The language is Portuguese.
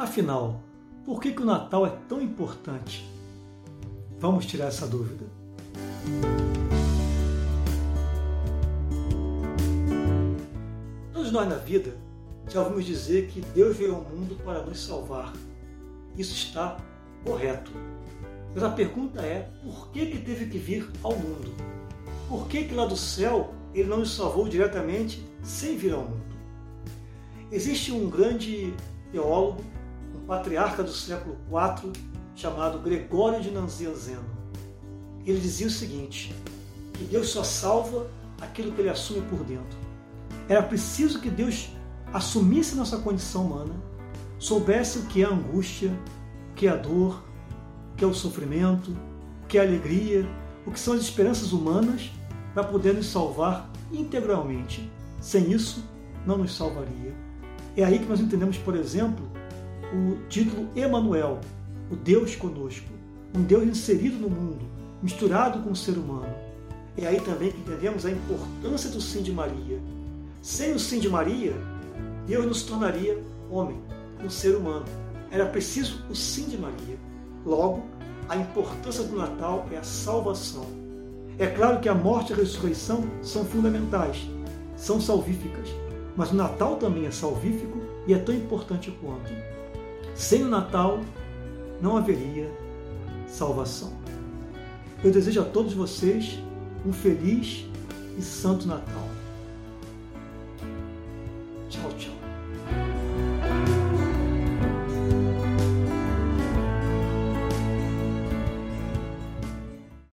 Afinal, por que, que o Natal é tão importante? Vamos tirar essa dúvida. Todos nós na vida já ouvimos dizer que Deus veio ao mundo para nos salvar. Isso está correto. Mas a pergunta é, por que, que teve que vir ao mundo? Por que, que lá do céu ele não nos salvou diretamente sem vir ao mundo? Existe um grande teólogo, patriarca do século IV, chamado Gregório de Nazianzeno. Ele dizia o seguinte, que Deus só salva aquilo que ele assume por dentro. Era preciso que Deus assumisse nossa condição humana, soubesse o que é a angústia, o que é a dor, o que é o sofrimento, o que é a alegria, o que são as esperanças humanas, para poder nos salvar integralmente. Sem isso, não nos salvaria. É aí que nós entendemos, por exemplo, o título Emanuel, o Deus conosco, um Deus inserido no mundo, misturado com o ser humano. É aí também que entendemos a importância do sim de Maria. Sem o sim de Maria, Deus nos tornaria homem, um ser humano. Era preciso o sim de Maria. Logo, a importância do Natal é a salvação. É claro que a morte e a ressurreição são fundamentais, são salvíficas, mas o Natal também é salvífico e é tão importante quanto. Sem o Natal, não haveria salvação. Eu desejo a todos vocês um feliz e santo Natal. Tchau, tchau.